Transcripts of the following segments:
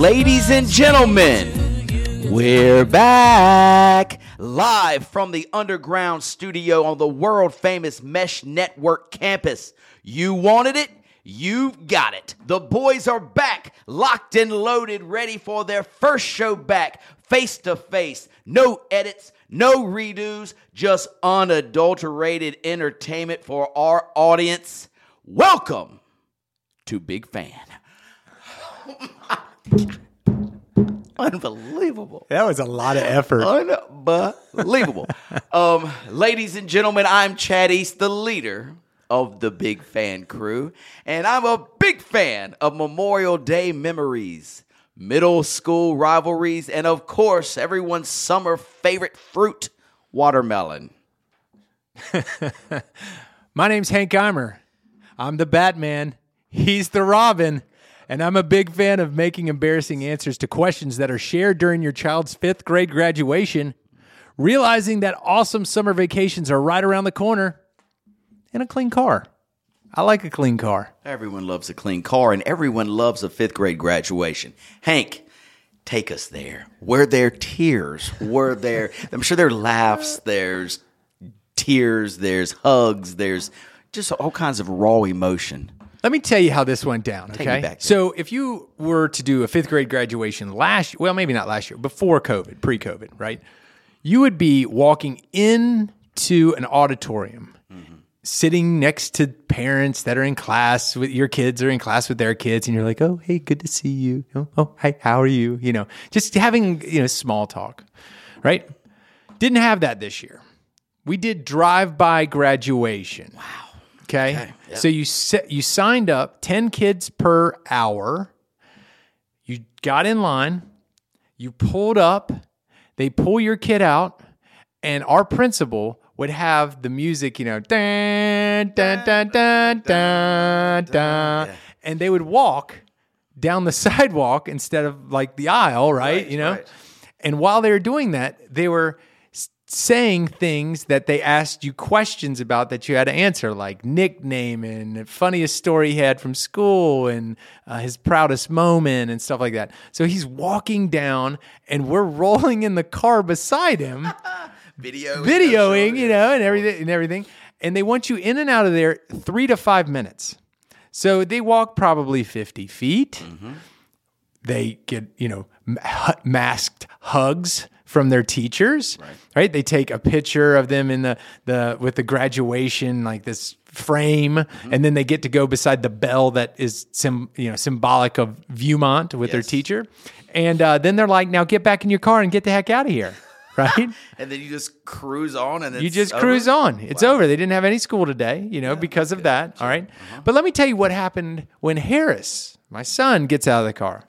Ladies and gentlemen, we're back live from the underground studio on the world famous Mesh Network campus. You wanted it? You've got it. The boys are back, locked and loaded, ready for their first show back, face to face. No edits, no redos, just unadulterated entertainment for our audience. Welcome to Big Fan. Unbelievable. That was a lot of effort. Unbelievable. um, ladies and gentlemen, I'm Chad East, the leader of the Big Fan Crew, and I'm a big fan of Memorial Day memories, middle school rivalries, and of course, everyone's summer favorite fruit, watermelon. My name's Hank Eimer. I'm the Batman. He's the Robin. And I'm a big fan of making embarrassing answers to questions that are shared during your child's fifth grade graduation, realizing that awesome summer vacations are right around the corner, and a clean car. I like a clean car. Everyone loves a clean car, and everyone loves a fifth grade graduation. Hank, take us there. Were there tears? Were there? I'm sure there are laughs. There's tears. There's hugs. There's just all kinds of raw emotion. Let me tell you how this went down. Take Okay. So if you were to do a fifth grade graduation last, well, maybe not last year, before COVID, pre-COVID, right? You would be walking into an auditorium, sitting next to parents that are in class with your kids are in class with their kids, and you're like, "Oh, hey, good to see you. Oh, oh hi, how are you?" You know, just having you know small talk, right? Didn't have that this year. We did drive-by graduation. Wow. Okay. So you set, you signed up 10 kids per hour. You got in line, you pulled up, they pull your kid out, and our principal would have the music, you know, dun, dun, dun, dun, dun, dun, and they would walk down the sidewalk instead of like the aisle, right? Right, you know? right. And while they were doing that, they were saying things that they asked you questions about that you had to answer, like nickname and funniest story he had from school and uh, his proudest moment and stuff like that. So he's walking down, and we're rolling in the car beside him, Video, videoing, you know, and everything and everything. And they want you in and out of there three to five minutes. So they walk probably 50 feet they get you know masked hugs from their teachers right. they take a picture of them in the the with the graduation like this frame and then they get to go beside the bell that is sim, you know symbolic of Viewmont with their teacher and uh, then they're like now get back in your car and get the heck out of here right And then you just cruise on, and you just over? cruise on. It's over. They didn't have any school today, you know, because of that. All right? Uh-huh. But let me tell you what happened when Harris, my son, gets out of the car.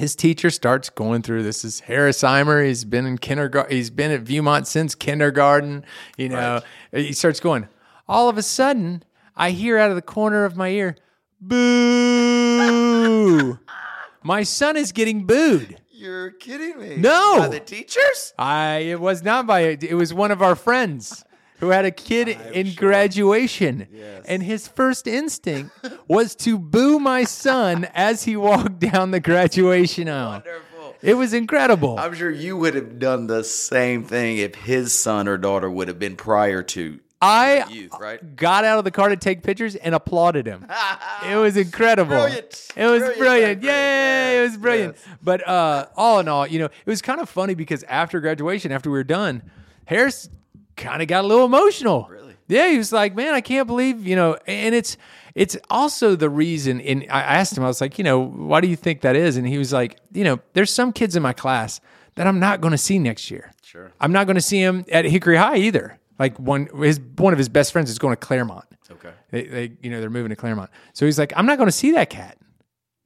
His teacher starts going through this is Harris Eimer. He's been in kindergarten. He's been at Viewmont since kindergarten. You know, he starts going. All of a sudden, I hear out of the corner of my ear, "Boo!" my son is getting booed. You're kidding me? No. By the teachers? I it was not by it was one of our friends who had a kid in graduation. And his first instinct was to boo my son as he walked down the graduation aisle. Wonderful. It was incredible. I'm sure you would have done the same thing if his son or daughter would have been prior to I youth, right? got out of the car to take pictures and applauded him. It was incredible. Brilliant. It was Brilliant, brilliant. Yay! friend. it was brilliant. yes. But uh, all in all, you know, it was kind of funny because after graduation, after we were done, Harris kind of got a little emotional. Really? Yeah, he was like, "Man, I can't believe you know." And it's it's also the reason. And I asked him, I was like, "You know, why do you think that is?" And he was like, "You know, there's some kids in my class that I'm not going to see next year. Sure. I'm not going to see him at Hickory High either. Like one his one of his best friends is going to Claremont. Okay. They, they you know they're moving to Claremont. So he's like, I'm not going to see that cat.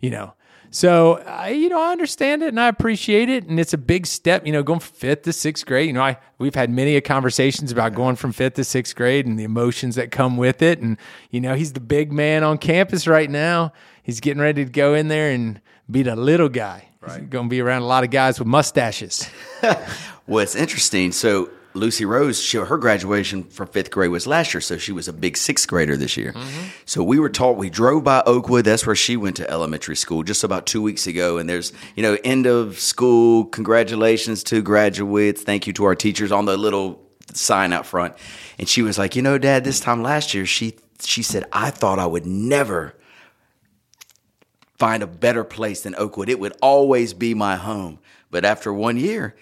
you know. So I, you know, I understand it and I appreciate it, and it's a big step. You know, going from fifth to sixth grade. You know, I we've had many a conversations about going from fifth to sixth grade and the emotions that come with it. And you know, he's the big man on campus right now. He's getting ready to go in there and be the little guy. Right. He's going to be around a lot of guys with mustaches. Well, it's interesting. So Lucy Rose, she, her graduation from fifth grade was last year, so she was a big sixth grader this year. Mm-hmm. So we were taught. We drove by Oakwood. That's where she went to elementary school just about two weeks ago. And there's you know end of school congratulations to graduates. Thank you to our teachers on the little sign out front. And she was like, you know, Dad, this time last year, she she said I thought I would never find a better place than Oakwood. It would always be my home. But after one year,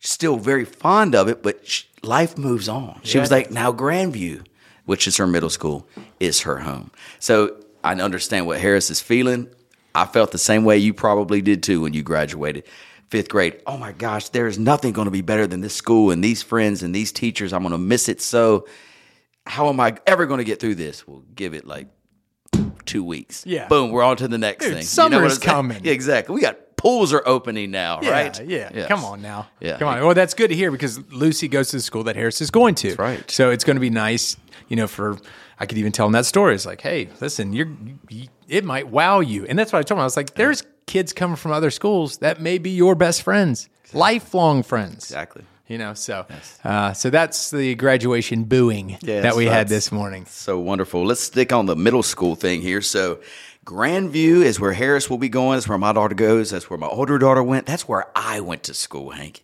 still very fond of it, but sh- life moves on. She was like, now Grandview, which is her middle school, is her home. So I understand what Harris is feeling. I felt the same way you probably did too when you graduated. Fifth grade. Oh my gosh, there is nothing going to be better than this school and these friends and these teachers. I'm going to miss it so. How am I ever going to get through this? We'll give it like two weeks. Yeah. Boom, we're on to the next Dude, thing. summer is coming. Yeah, exactly. We got pools are opening now, Yeah, right? Yeah. Yes. Come on now. Yeah. Come on. Well, that's good to hear because Lucy goes to the school that Harris is going to. right. So it's going to be nice, you know, for I could even tell them that story. It's like, hey, listen, you're you, it might wow you. And that's what I told him. I was like, there's kids coming from other schools that may be your best friends, lifelong friends. Exactly. You know, so uh, so that's the graduation booing Yes, that we had this morning. So wonderful. Let's stick on the middle school thing here. So Grandview is where Harris will be going. That's where my daughter goes. That's where my older daughter went. That's where I went to school, Hank.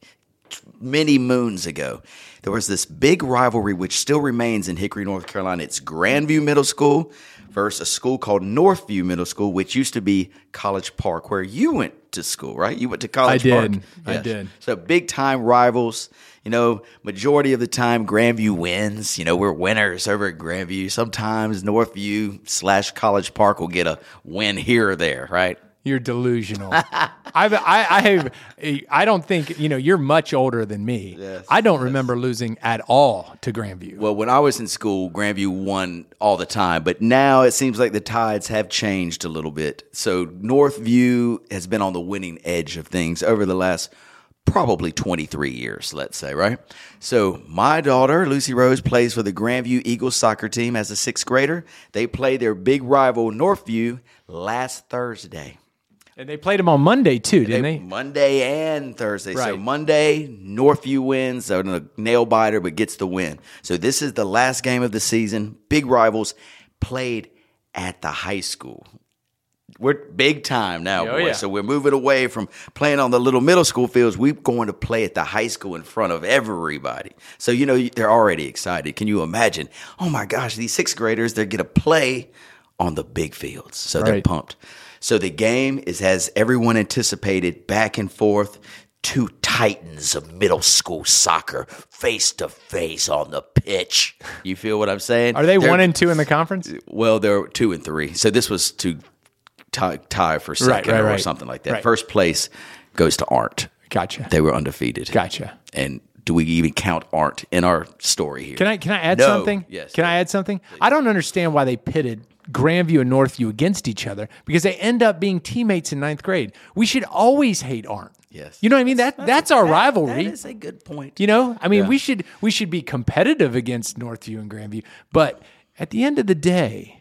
Many moons ago, there was this big rivalry which still remains in Hickory, North Carolina. It's Grandview Middle School versus a school called Northview Middle School, which used to be College Park, where you went to school, right? You went to College I Park. did. I did. So big time rivals. You know, majority of the time Grandview wins. You know, we're winners over at Grandview. Sometimes Northview slash College Park will get a win here or there, right? You're delusional. I've, I, I have, I don't think you know. You're much older than me. Yes, I don't remember losing at all to Grandview. Well, when I was in school, Grandview won all the time, but now it seems like the tides have changed a little bit. So Northview has been on the winning edge of things over the last probably 23 years, let's say, right? So my daughter, Lucy Rose, plays for the Grandview Eagles soccer team as a sixth grader. They played their big rival, Northview, last Thursday. And they played them on Monday too, didn't they? Monday and Thursday. So Monday, Northview wins, so a nail biter, but gets the win. So this is the last game of the season. Big rivals played at the high school. We're big time now, Oh, boys. yeah. So we're moving away from playing on the little middle school fields. We're going to play at the high school in front of everybody. So you know they're already excited. Can you imagine? Oh my gosh, these sixth graders they're gonna play on the big fields. So they're pumped. So the game is as everyone anticipated, back and forth. Two titans of middle school soccer face to face on the pitch. You feel what I'm saying? Are they They're- one and two in the conference? well, they're two and three. So this was to tie, tie for second right, or right. something like that. Right. First place goes to Arndt. Gotcha. They were undefeated. Gotcha. And do we even count Arndt in our story here? Can I can I add No. something? Yes. Can I add something? I don't understand why they pitted Grandview and Northview against each other because they end up being teammates in ninth grade. We should always hate Arndt. Yes. You know what I mean? That that's our That- rivalry. That is a good point. You know, I mean, Yeah. we should we should be competitive against Northview and Grandview, but at the end of the day,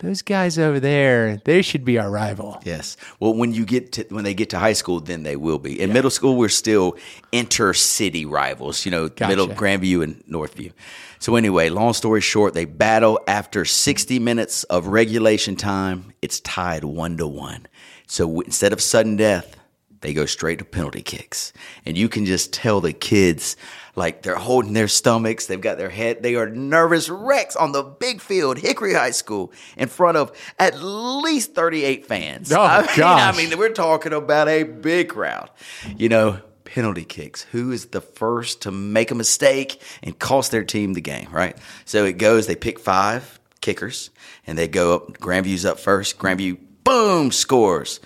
those guys over there, they should be our rival. Yes. Well, when you get to when they get to high school, then they will be. In middle school, we're still inter-city rivals. You know, middle Grandview and Northview. So anyway, long story short, they battle after 60 minutes of regulation time. It's tied one to one. So instead of sudden death, they go straight to penalty kicks, and you can just tell the kids like they're holding their stomachs. They've got their head. They are nervous wrecks on the big field, Hickory High School, in front of at least 38 fans. Oh, I mean, gosh. I mean, we're talking about a big crowd. You know, penalty kicks. Who is the first to make a mistake and cost their team the game, right? So it goes, they pick five kickers and they go up. Grandview's up first. Grandview, boom, scores.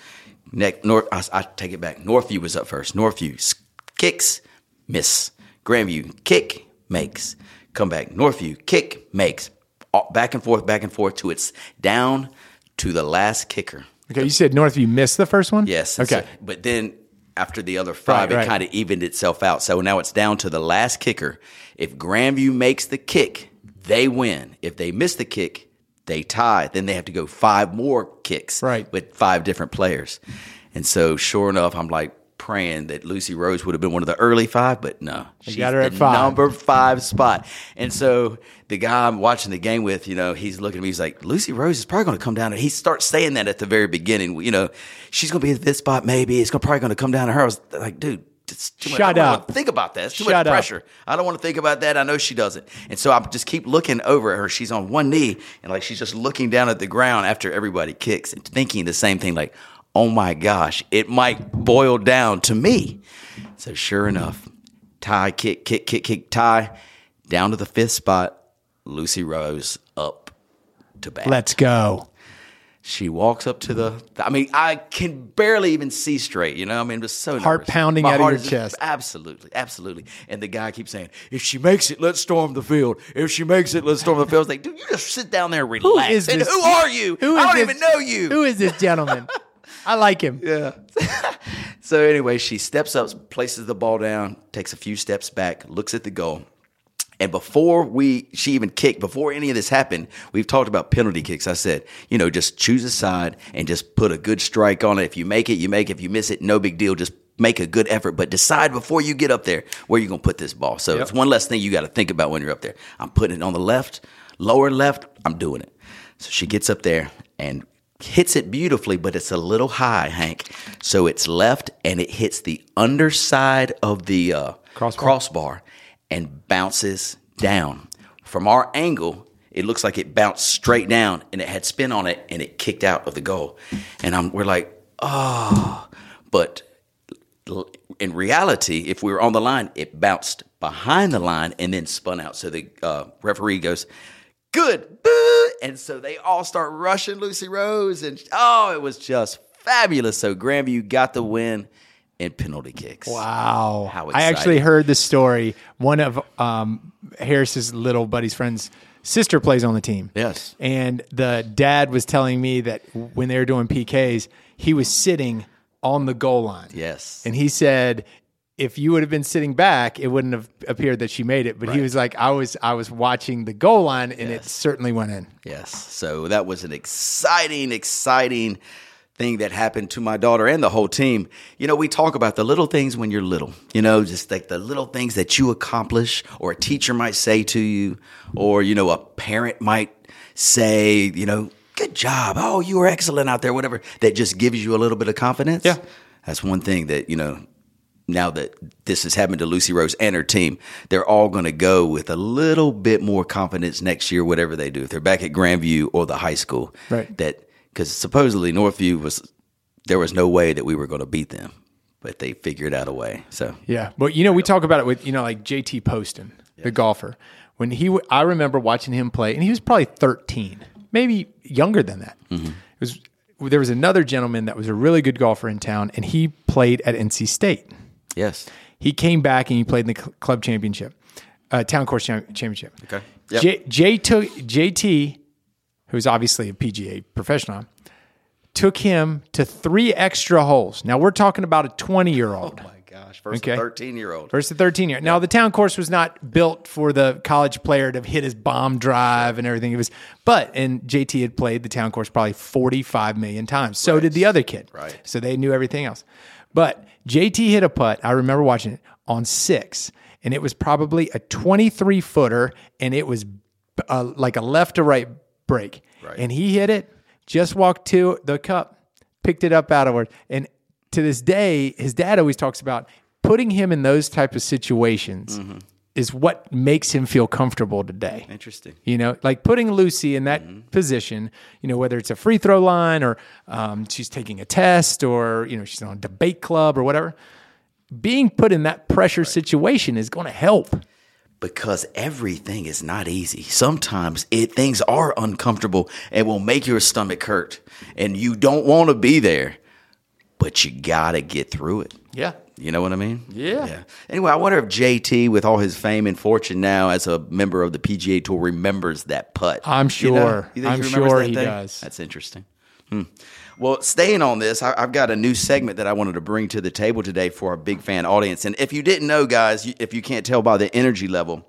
North, I, I take it back. Northview was up first. Northview kicks, miss. Grandview, kick, makes. Come back. Northview, kick, makes. Back and forth, back and forth to it's down to the last kicker. Okay, you said Northview missed the first one. Yes. Okay. so- but then after the other five, Right, right. it kind of evened itself out. So now it's down to the last kicker. If Grandview makes the kick, they win. If they miss the kick, they tie. Then they have to go five more kicks Right. with five different players. And so, sure enough, I'm like praying that Lucy Rose would have been one of the early five, but no, she's got her at five. number five spot. And so the guy I'm watching the game with, you know, he's looking at me. He's like, Lucy Rose is probably going to come down. And he starts saying that at the very beginning. You know, she's going to be at this spot. Maybe it's gonna, probably going to come down to her. I was like, dude. It's too much. Shut I don't wanna up. Think about that. It's too Shut much up. pressure. I don't want to think about that. I know she doesn't. And so I just keep looking over at her. She's on one knee and like she's just looking down at the ground after everybody kicks and thinking the same thing. Like, oh my gosh, it might boil down to me. So sure enough, tie, kick, kick, kick, kick, tie, down to the fifth spot. Lucy Rose up to bat. Let's go. She walks up to the. I mean, I can barely even see straight. You know, I mean, it was so Heart nervous. pounding My out of heart your is just- chest. Absolutely, absolutely. And the guy keeps saying, "If she makes it, let's storm the field. If she makes it, let's storm the field." I was like, dude, you just sit down there, and relax. is and this? who are you? Who I don't this- even know you. Who is this gentleman? I like him. Yeah. so anyway, she steps up, places the ball down, takes a few steps back, looks at the goal. And before we she even kicked, before any of this happened, we've talked about penalty kicks. I said, you know, just choose a side and just put a good strike on it. If you make it, you make it. If you miss it, no big deal. Just make a good effort, but decide before you get up there where you're gonna put this ball. So it's one less thing you got to think about when you're up there. I'm putting it on the left, lower left. I'm doing it. So she gets up there and hits it beautifully, but it's a little high, Hank. So it's left and it hits the underside of the uh, Crossbar? crossbar and bounces down. From our angle, it looks like it bounced straight down and it had spin on it and it kicked out of the goal. And I'm, we're like, oh, but in reality, if we were on the line, it bounced behind the line and then spun out. So the uh, referee goes, good, and so they all start rushing Lucy Rose, and oh, it was just fabulous. So Grandview got the win in penalty kicks. Wow. How I actually heard the story. One of um, Harris's little buddy's friends' sister plays on the team. Yes. And the dad was telling me that when they were doing PKs, he was sitting on the goal line. Yes. And he said, if you would have been sitting back, it wouldn't have appeared that she made it. But he was like, I was I was watching the goal line and it certainly went in. Yes. So that was an exciting, exciting thing that happened to my daughter and the whole team. You know, we talk about the little things when you're little, you know, just like the little things that you accomplish or a teacher might say to you, or, you know, a parent might say, you know, good job. Oh, you were excellent out there, whatever. That just gives you a little bit of confidence. Yeah. That's one thing that, you know, now that this has happened to Lucy Rose and her team, they're all going to go with a little bit more confidence next year, whatever they do. If they're back at Grandview or the high school, Right. That because supposedly Northview was there was no way that we were going to beat them, but they figured out a way. So Yeah, but you know, we talk about it with you know like JT Poston, the golfer. When he, w- I remember watching him play, and he was probably thirteen, maybe younger than that. Mm-hmm. It was there was another gentleman that was a really good golfer in town, and he played at NC State. Yes, He came back and he played in the cl- club championship, uh, town course cham- championship. Okay. Yep. J, J took JT, who's obviously a PGA professional, took him to three extra holes. Now we're talking about a twenty year old. Oh my gosh, first Okay. thirteen year old. Versus the 13 year. Old. Now, the town course was not built for the college player to hit his bomb drive and everything. It was, but, and JT had played the town course probably 45 million times. So did the other kid. Right. So they knew everything else. But JT hit a putt. I remember watching it on six, and it was probably a 23 footer, and it was uh, like a left to right break. Right. And he hit it, just walked to the cup, picked it up out of outward. And to this day, his dad always talks about putting him in those type of situations Mm-hmm. Is what makes him feel comfortable today. Interesting. You know, like putting Lucy in that Mm-hmm. position, you know, whether it's a free throw line or um, she's taking a test or, you know, she's on a debate club or whatever, being put in that pressure situation is going to help. because everything is not easy. Sometimes it things are uncomfortable and will make your stomach hurt, and you don't want to be there, but you gotta get through it. Yeah. You know what I mean? Yeah. yeah. Anyway, I wonder if JT, with all his fame and fortune now as a member of the PGA Tour, remembers that putt. I'm know? sure. You think I'm remembers sure that he thing? does. That's interesting. Hmm. Well, staying on this, I, I've got a new segment that I wanted to bring to the table today for our big fan audience. And if you didn't know, guys, if you can't tell by the energy level,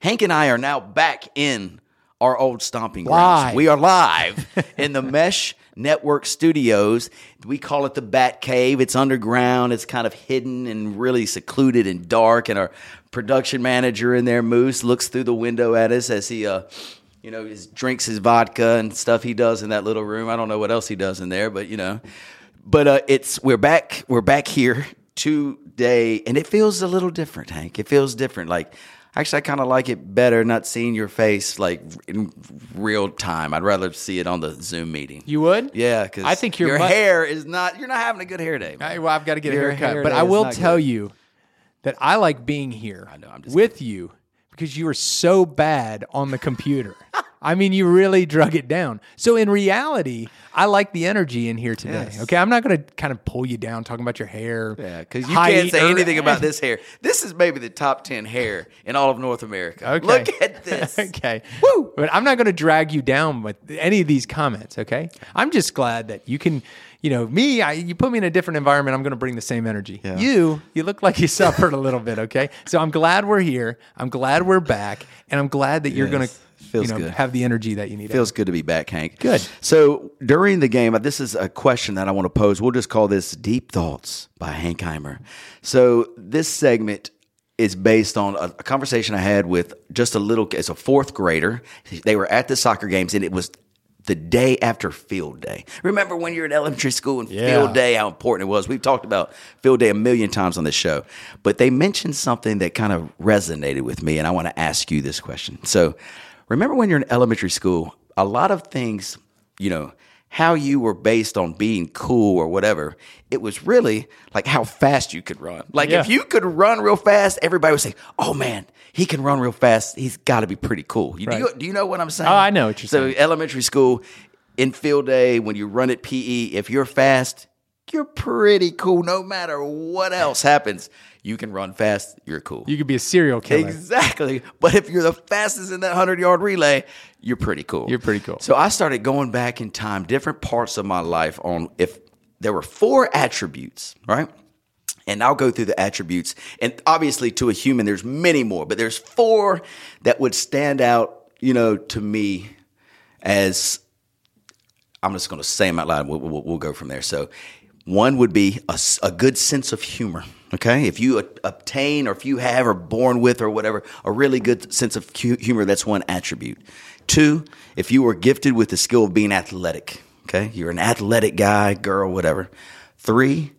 Hank and I are now back in our old stomping grounds. Live. We are live in the Mesh Network Studios. We call it the Bat Cave. It's underground. It's kind of hidden and really secluded and dark. And our production manager in there, Moose, looks through the window at us as he, uh, you know, is, drinks his vodka and stuff he does in that little room. I don't know what else he does in there, but you know, but uh, it's we're back. We're back here today, and it feels a little different, Hank. It feels different. Like actually, I kind of like it better not seeing your face like in real time. I'd rather see it on the Zoom meeting. You would? Yeah, because I think you're your mu- hair is not. You're not having a good hair day. man. I, well, I've got to get Your a haircut. hair But I will tell good. you that I like being here I know, I'm just with you because you were so bad on the computer. I mean, you really drug it down. So in reality, I like the energy in here today. Yes. Okay, I'm not going to kind of pull you down talking about your hair. Yeah, because you can't say or- anything about this hair. This is maybe the top ten hair in all of North America. Okay. Look at this. okay. Woo! But I'm not going to drag you down with any of these comments, okay? I'm just glad that you can, you know, me, I, you put me in a different environment, I'm going to bring the same energy. Yeah. You, you look like you suffered a little bit, okay? So I'm glad we're here. I'm glad we're back. And I'm glad that you're going to, Feels you know, good. have the energy that you need. Feels good to be back, Hank. Good. So during the game, this is a question that I want to pose. We'll just call this Deep Thoughts by Hank Heimer. So this segment is based on a, conversation I had with just a little, it's a fourth grader. They were at the soccer games and it was the day after field day. Remember when you're in elementary school and Yeah. field day, how important it was? We've talked about field day a million times on this show, but they mentioned something that kind of resonated with me, and I want to ask you this question. So, remember when you're in elementary school, a lot of things, you know, how you were based on being cool or whatever, it was really like how fast you could run. Like Yeah. if you could run real fast, everybody would say, "Oh man, he can run real fast. He's got to be pretty cool." You, do, you, do you know what I'm saying? Oh, I know what you're so saying. So elementary school in field day when you run at PE, if you're fast, you're pretty cool. No matter what else happens, you can run fast. You're cool. You could be a serial killer. Exactly. But if you're the fastest in that 100 yard relay, you're pretty cool. You're pretty cool. So I started going back in time, different parts of my life on if there were four attributes, right? And I'll go through the attributes. And obviously, to a human, there's many more, but there's four that would stand out, you know, to me as I'm just going to say them out loud. We'll, we'll, we'll go from there. So, one would be a good sense of humor. Okay, if you obtain or if you have or born with or whatever a really good sense of humor, that's one attribute. Two, if you were gifted with the skill of being athletic. Okay, you're an athletic guy, girl, whatever. Three,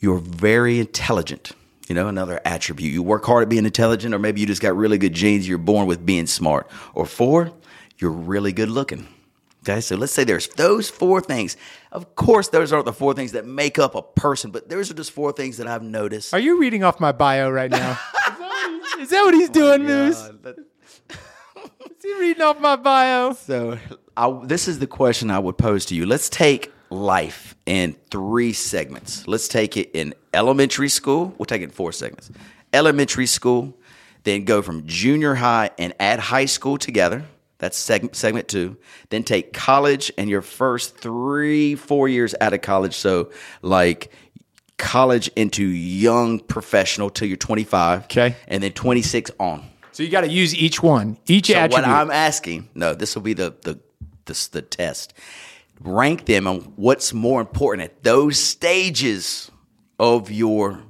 you're very intelligent. You know, another attribute. You work hard at being intelligent, or maybe you just got really good genes. You're born with being smart. Or four, you're really good looking. Okay, so let's say there's those four things. Of course, those aren't the four things that make up a person, but those are just four things that I've noticed. Are you reading off my bio right now? is, that what that what he's oh doing, Moose? Is he reading off my bio? So, I, this is the question I would pose to you. Let's take life in three segments. Let's take it in elementary school. We'll take it in four segments. Elementary school, then go from junior high and add high school together. That's segment, segment two. Then take college and your first three, four years out of college. So, like college into young professional till you're 25. Okay. And then 26 on. So you got to use each one, each So attribute. what I'm asking, no, this will be the the the, the test. Rank them on what's more important at those stages of your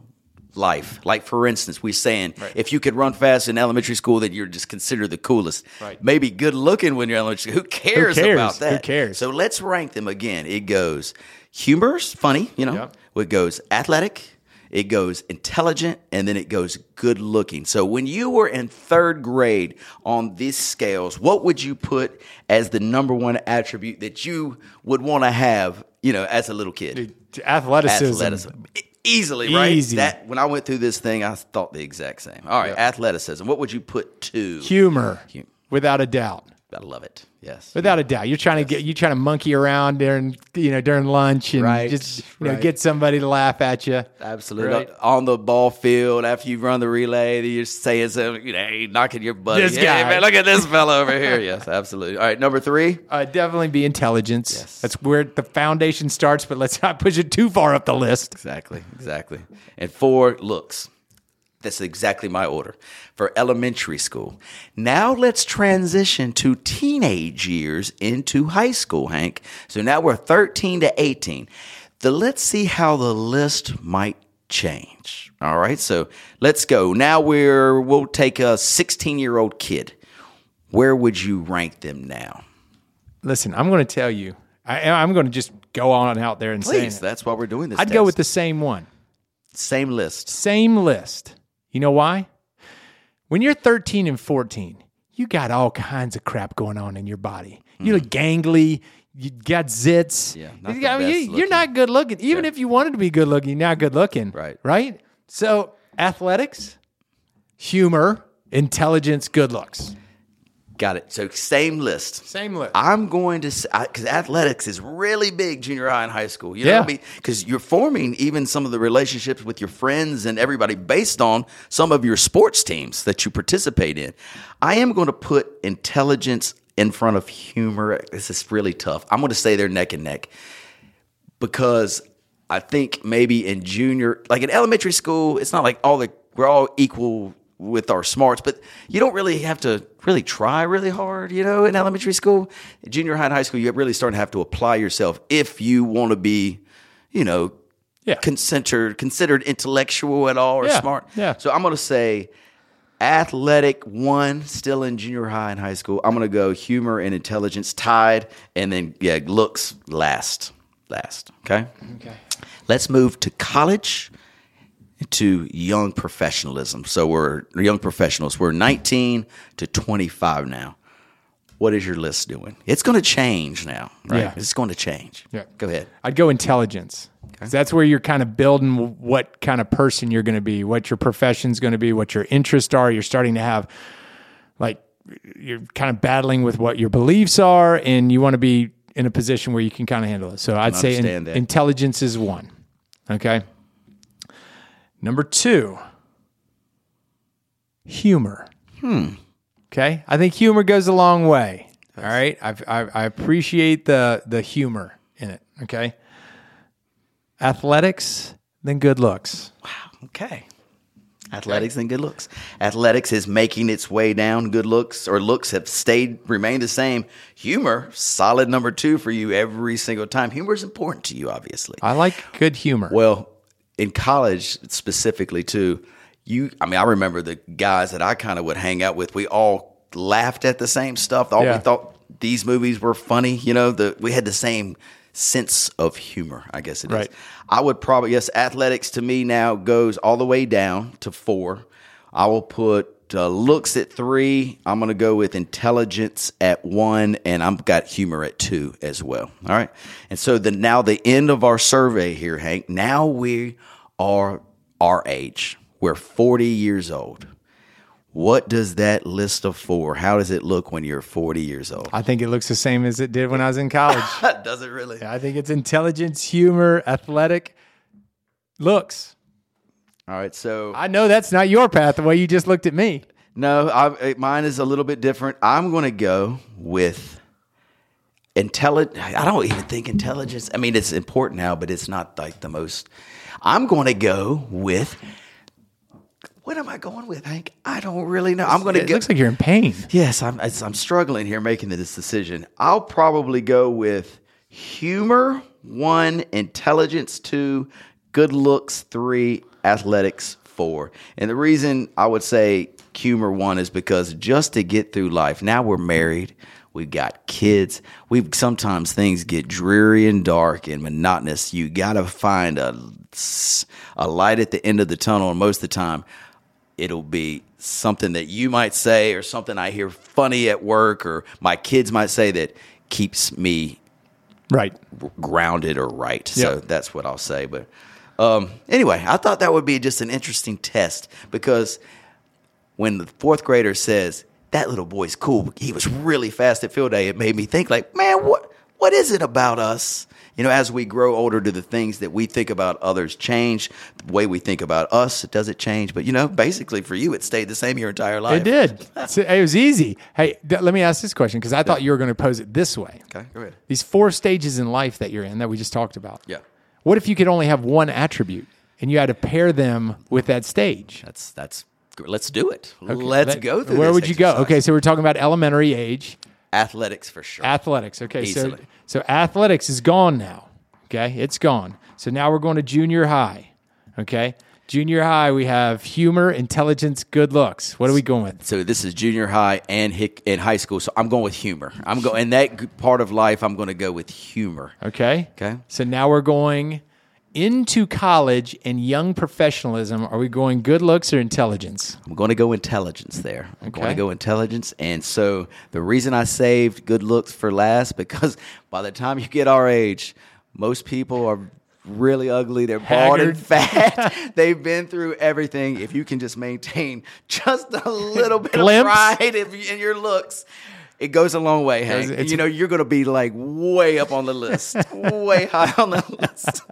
life. Like for instance, we're saying if you could run fast in elementary school, then you're just considered the coolest. Right. Maybe good looking when you're elementary school. Who cares, cares? about that? Who cares? So let's rank them again. It goes humorous, funny, you know. Yep. It goes athletic. It goes intelligent, and then it goes good looking. So when you were in third grade on these scales, what would you put as the number one attribute that you would want to have, you know, as a little kid? athleticism. Athleticism. E- Easily, right? Easy. That when I went through this thing, I thought the exact same. All right, athleticism. What would you put to Humor, Hum- without a doubt. I love it. Yes. Without a doubt, you're trying to get you trying to monkey around during you know during lunch and Right, just you know right. get somebody to laugh at you. Absolutely. Right. On the ball field, after you run the relay, you're saying something, you know, hey, knocking your buddy. This Hey, guy. man, look at this fella over here. Yes, absolutely. All right, number three. Uh, definitely be intelligence. Yes. That's where the foundation starts, but let's not push it too far up the list. Exactly, exactly. And four, looks. That's exactly my order for elementary school. Now let's transition to teenage years into high school, Hank. So now we're 13 to 18. The, let's see how the list might change. All right, so let's go. Now we're we'll take a 16 year old kid. Where would you rank them now? Listen, I'm going to tell you. I, I'm going to just go on out there and say Please, that's why we're doing this. I'd go with the same one. same list. Same list. You know why? When you're 13 and 14, you got all kinds of crap going on in your body. You mm. look gangly. You got zits. Yeah, not You got- best you, you're not good looking. Even if you wanted to be good looking, you're not good looking. Right. Right. So athletics, humor, intelligence, good looks. Got it. So same list. Same list. I'm going to because athletics is really big junior high and high school. You Yeah. know, because you're forming even some of the relationships with your friends and everybody based on some of your sports teams that you participate in. I am going to put intelligence in front of humor. This is really tough. I'm going to say they're neck and neck because I think maybe in junior, like in elementary school, it's not like all the we're all equal with our smarts, but you don't really have to really try really hard, you know, in elementary school. Junior high and high school, you're really starting to have to apply yourself if you want to be, you know, Yeah. considered considered intellectual at all or Yeah, smart. yeah. So I'm gonna say athletic one still in junior high and high school. I'm gonna go humor and intelligence tied, and then yeah, looks last. Last. Okay. Okay. Let's move to college to young professionalism. So we're young professionals. We're 19 to 25 now. What is your list doing? It's going to change now, right? Yeah. It's going to change. Yeah. Go ahead. I'd go intelligence. 'Cause That's where you're kind of building what kind of person you're going to be, what your profession's going to be, what your interests are. You're starting to have, like, you're kind of battling with what your beliefs are, and you want to be in a position where you can kind of handle it. So I'd say in- intelligence is one. Okay. Number two, humor. Hmm. Okay. I think humor goes a long way. All right. I've, I, I appreciate the the humor in it. Okay. Athletics, then good looks. Wow. Okay. Athletics and good looks. Athletics is making its way down. Good looks or looks have stayed, remained the same. Humor, solid number two for you every single time. Humor is important to you, obviously. I like good humor. Well, in college specifically too, you I mean, I remember the guys that I kind of would hang out with. We all laughed at the same stuff. All Yeah. we thought these movies were funny, you know, the we had the same sense of humor, I guess it is. Right. I would probably yes, athletics to me now goes all the way down to 4. I will put uh, looks at 3. I'm going to go with intelligence at 1 and I've got humor at 2 as well. All right? And so the now the end of our survey here, Hank. Now we are our age. We're 40 years old. What does that list of 4? How does it look when you're 40 years old? I think it looks the same as it did when I was in college. does it really? I think it's intelligence, humor, athletic, looks. All right, so I know that's not your path the way you just looked at me. No, I, mine is a little bit different. I'm going to go with intelligent. I don't even think intelligence. I mean, it's important now, but it's not like the most. I'm going to go with. What am I going with, Hank? I don't really know. I'm going to It go. looks like you're in pain. yes, I'm. I'm struggling here making this decision. I'll probably go with humor one, intelligence two, good looks three, athletics four. And the reason I would say humor one is because just to get through life, now we're married, we've got kids, we sometimes things get dreary and dark and monotonous. You got to find a a light at the end of the tunnel, and most of the time, it'll be something that you might say or something I hear funny at work or my kids might say that keeps me Right. grounded or right. So that's what I'll say. But um, anyway, I thought that would be just an interesting test because when the fourth grader says that little boy's cool. He was really fast at field day. It made me think, like, man, what what is it about us? You know, as we grow older, do the things that we think about others change? The way we think about us, does it change? But you know, basically for you, it stayed the same your entire life. It did. It was easy. Hey, th- let me ask this question because I thought you were going to pose it this way. Okay, go ahead. These four stages in life that you're in that we just talked about. Yeah. What if you could only have one attribute and you had to pair them with that stage? That's that's. Let's do it. Okay, Let's let- go through. Where would you go? Okay, so we're talking about elementary age, athletics for sure. athletics. Okay, so Easily. so athletics is gone now. Okay, it's gone. So now we're going to junior high. Okay, junior high we have humor, intelligence, good looks. What are we going with? so this is junior high and hic- in high school. So I'm going with humor. I'm going in that part of life. I'm going to go with humor. Okay. Okay. So now we're going into college and young professionalism. Are we going good looks or intelligence? I'm going to go intelligence there. I'm going to go intelligence. And so the reason I saved good looks for last because by the time you get our age, most people are really ugly. They're bald and Haggard. fat. They've been through everything. If you can just maintain just a little bit Glimpse. of pride in in your looks. It goes a long way, Hank. It's- you know, you're going to be like way up on the list, way high on the list.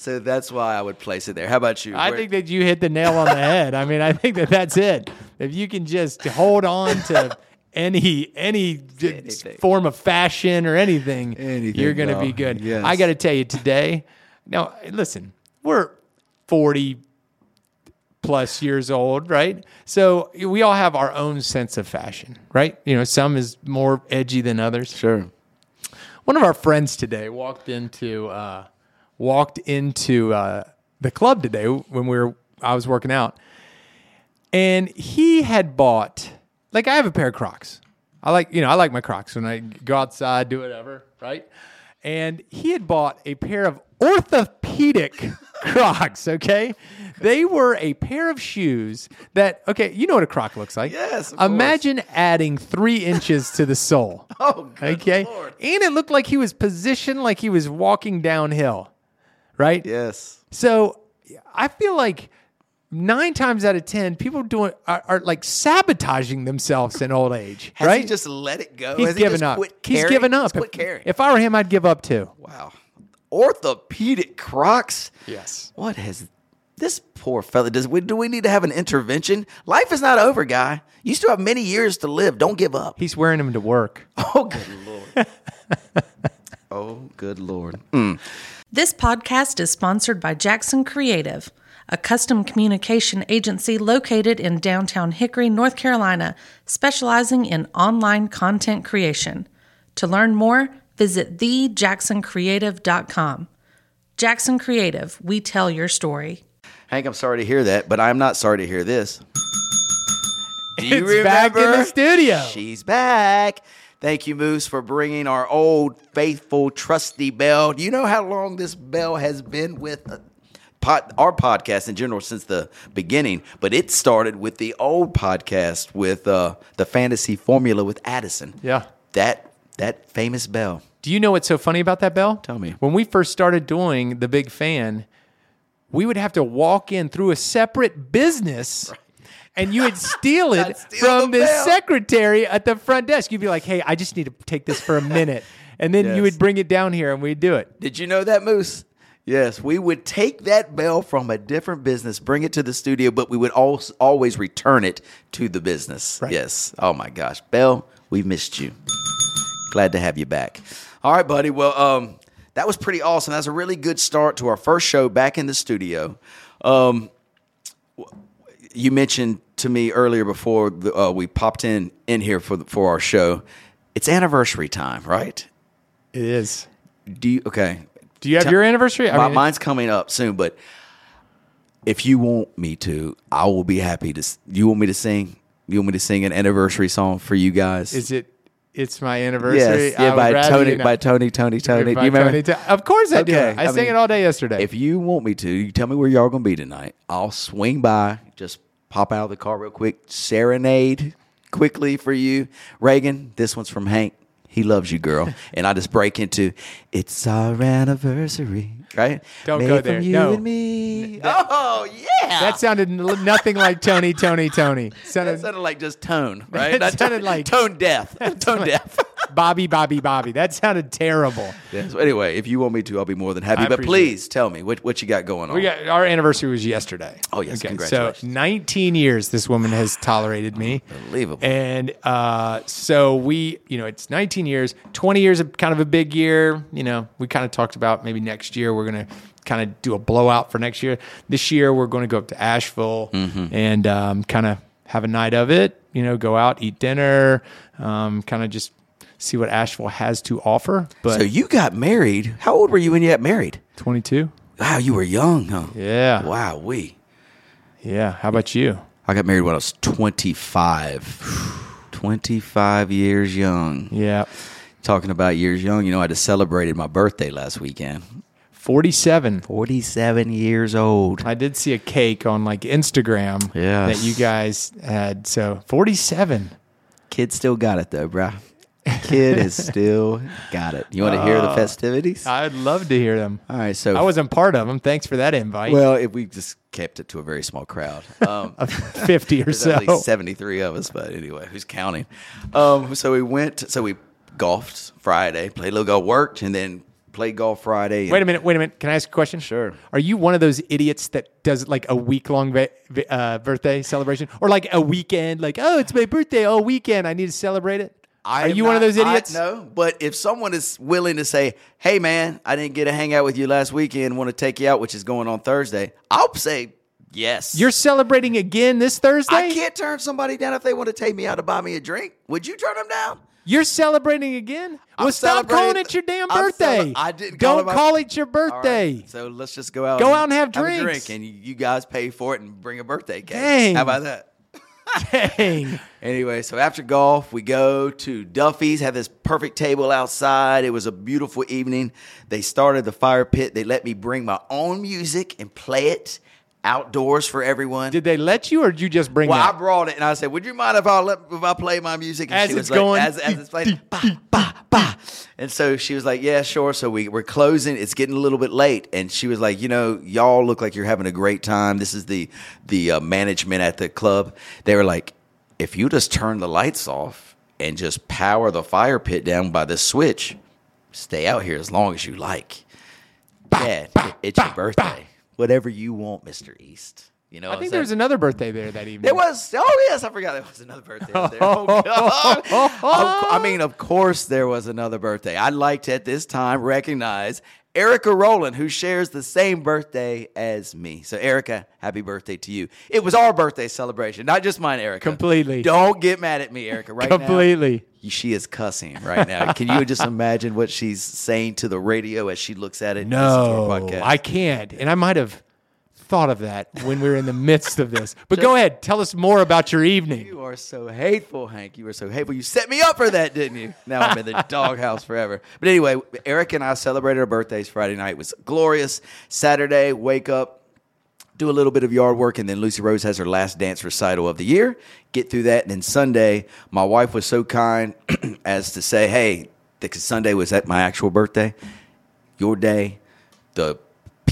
so that's why I would place it there. How about you? I Where- think that you hit the nail on the head. I mean, I think that that's it. If you can just hold on to any any Anything. form of fashion or anything, Anything, you're going to be good. Yes. I got to tell you today. Now, listen, we're 40 plus years old, right? So we all have our own sense of fashion, right? You know, some is more edgy than others. Sure. One of our friends today walked into uh, walked into uh, the club today when we were I was working out, and he had bought like I have a pair of Crocs. I like you know I like my Crocs when I go outside do whatever right, and he had bought a pair of orthopedic Crocs. Okay, they were a pair of shoes that okay you know what a Croc looks like. Yes, of course. Imagine adding three inches to the sole. Oh, Okay. Lord. And it looked like he was positioned like he was walking downhill. Right? Yes. So I feel like nine times out of ten, people doing are, are like sabotaging themselves in old age. Has right? he just let it go? He's Has he given just up. Quit He's given up. If, if I were him, I'd give up too. wow. Orthopedic Crocs. Yes. What has this poor fella? Does we, do we need to have an intervention? Life is not over, guy. You still have many years to live. Don't give up. He's wearing them to work. Oh, good lord. oh, good lord. Mm. This podcast is sponsored by Jackson Creative, a custom communication agency located in downtown Hickory, North Carolina, specializing in online content creation. To learn more, visit thejacksoncreative.com. Jackson Creative, we tell your story. Hank, I'm sorry to hear that, but I'm not sorry to hear this. Do you It's back in the studio. She's back. Thank you, Moose, for bringing our old, faithful, trusty bell. Do you know how long this bell has been with uh, pod, our podcast in general since the beginning? But it started with the old podcast with uh, the Fantasy Formula with Addison. Yeah. That that famous bell. Do you know what's so funny about that bell? Tell me. When we first started doing the big fan, we would have to walk in through a separate business. And you would steal it steal from the the, secretary at the front desk. You'd be like, "Hey, I just need to take this for a minute," and then Yes. you would bring it down here, and we'd do it. Did you know that, Moose? Yes, we would take that bell from a different business, bring it to the studio, but we would always, always return it to the business. Right. Yes. Oh my gosh, Bell, we missed you. Glad to have you back. All right, buddy. Well, um, that was pretty awesome. That's a really good start to our first show back in the studio. Um, you mentioned to me earlier before the, uh, we popped in in here for the, for our show. It's anniversary time, right? It is. Do you okay? Do you have Tell- your anniversary? I My, mean, mine's coming up soon, but if you want me to, I will be happy to. You want me to sing? You want me to sing an anniversary song for you guys? is it? It's my anniversary. yes, yeah, by Tony, you by Tony, Tony, Tony. Do you remember? Tony Of course I do. I, I sang mean, it all day yesterday. If you want me to, you tell me where y'all are gonna be tonight. I'll swing by, just pop out of the car real quick, serenade quickly for you. Reagan, this one's from Hank. He loves you, girl. and I just break into, it's our anniversary, right? Don't Made go from there. You No. Me. oh yeah. That sounded nothing like Tony, Tony, Tony. that Sounded sounded like just tone, right? It Not sounded tone, like- tone deaf. tone deaf. Bobby, Bobby, Bobby. That sounded terrible. Yeah, so anyway, if you want me to, I'll be more than happy. I but please tell me what, what you got going on. We got our anniversary was yesterday. Oh, yes, So congratulations. 19 years this woman has tolerated me. Unbelievable. And uh, so we, you know, it's 19 years, 20 years kind of a big year. You know, we kind of talked about maybe next year we're going to kind of do a blowout for next year. This year we're going to go up to Asheville Mm-hmm. and um, kind of have a night of it. You know, go out, eat dinner, um, kind of just see what Asheville has to offer. But so you got married. How old were you when you got married? 22. Wow, you were young, huh? Yeah. Wow, we. Yeah. How about you? I got married when I was 25. 25 years young. Yeah. Talking about years young, you know, I just celebrated my birthday last weekend. 47. 47 years old. I did see a cake on like Instagram Yes. that you guys had. So 47. Kid still got it though, bruh. Kid has still got it. You want to hear the festivities? I'd love to hear them. All right, so I wasn't part of them. Thanks for that invite. well, if we just kept it to a very small crowd. Um, 50 or so. at least 73 of us, but anyway, who's counting? Um, so we went, so we golfed Friday, played a little golf, worked, and then played golf Friday. Wait a minute. Wait a minute. Can I ask a question? Sure. Are you one of those idiots that does like a week long va- va- uh, birthday celebration or like a weekend? Like, oh, it's my birthday all weekend. I need to celebrate it. I Are you one of those idiots? I, no, but if someone is willing to say, "Hey, man, I didn't get to hang out with you last weekend. Want to take you out, which is going on Thursday," I'll say yes. You're celebrating again this Thursday? I can't turn somebody down if they want to take me out to buy me a drink. Would you turn them down? You're celebrating again? I'm well, stop calling it your damn birthday. cele- I didn't call Don't it my- call it your birthday. right, so let's just go out. Go out and have a drinks. drink, and you, you guys pay for it and bring a birthday cake. Dang. How about that? Dang. Anyway, so after golf, we go to Duffy's, have this perfect table outside. It was a beautiful evening. They started the fire pit. They let me bring my own music and play it outdoors for everyone. Did they let you or did you just bring it? well, I brought it and I said, "Would you mind if I let if I play my music?" And As she it's was like, going, as, as it's playing, bah, bah, bah. And so she was like, "Yeah, sure." So we we're closing. It's getting a little bit late, and she was like, "You know, y'all look like you're having a great time. This is the the uh, management at the club. They were like, if you just turn the lights off and just power the fire pit down by this switch, stay out here as long as you like. Dad, it's your birthday. Whatever you want, Mister East. You know, I think there was another birthday there that evening. There was. Oh yes, I forgot there was another birthday there. Oh God! I mean, of course there was another birthday. I'd like to at this time recognize Erica Rowland, who shares the same birthday as me. So Erica, happy birthday to you. It was our birthday celebration, not just mine, Erica. Completely. Don't get mad at me, Erica. Right now, Completely. she is cussing right now. Can you just imagine what she's saying to the radio as she looks at it? No, listens to podcast? I can't. And I might have thought of that when we were in the midst of this. But go ahead, tell us more about your evening. You are so hateful, Hank. You were so hateful. You set me up for that, didn't you? Now I'm in the doghouse forever. But anyway, Eric and I celebrated our birthdays Friday night. It was glorious. Saturday, wake up, do a little bit of yard work, and then Lucy Rose has her last dance recital of the year. Get through that. And then Sunday, my wife was so kind as to say, hey, because Sunday was at my actual birthday, your day, the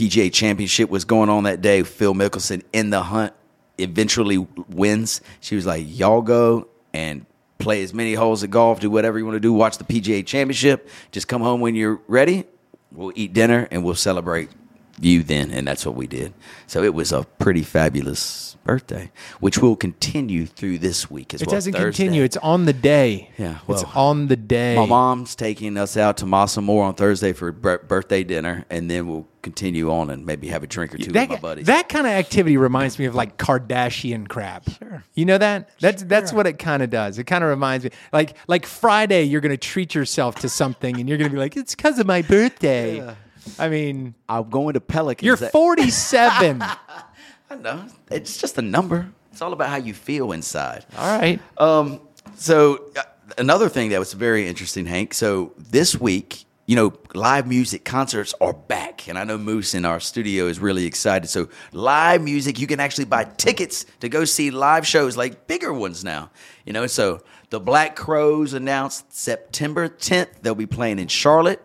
PGA Championship was going on that day. Phil Mickelson in the hunt eventually wins. She was like, "Y'all go and play as many holes of golf, do whatever you want to do. Watch the PGA Championship. Just come home when you're ready. We'll eat dinner and we'll celebrate you then." And that's what we did. So it was a pretty fabulous birthday, which will continue through this week as It well. doesn't Thursday. continue. It's on the day. Yeah, it's on the day. My mom's taking us out to Massa Moore on Thursday for bir- birthday dinner, and then we'll continue on and maybe have a drink or two that, with my buddies. that kind of activity reminds me of like Kardashian crap. Sure. You know that? That's that's what it kind of does. It kind of reminds me like like Friday you're going to treat yourself to something and you're going to be like it's cuz of my birthday. I mean, I'm going to Pelicans. you're 47. I know. It's just a number. It's all about how you feel inside. All right. Um, so uh, another thing that was very interesting, Hank. So this week you know, live music concerts are back. And I know Moose in our studio is really excited. So, live music, you can actually buy tickets to go see live shows like bigger ones now. You know, so the Black Crowes announced September 10th, they'll be playing in Charlotte.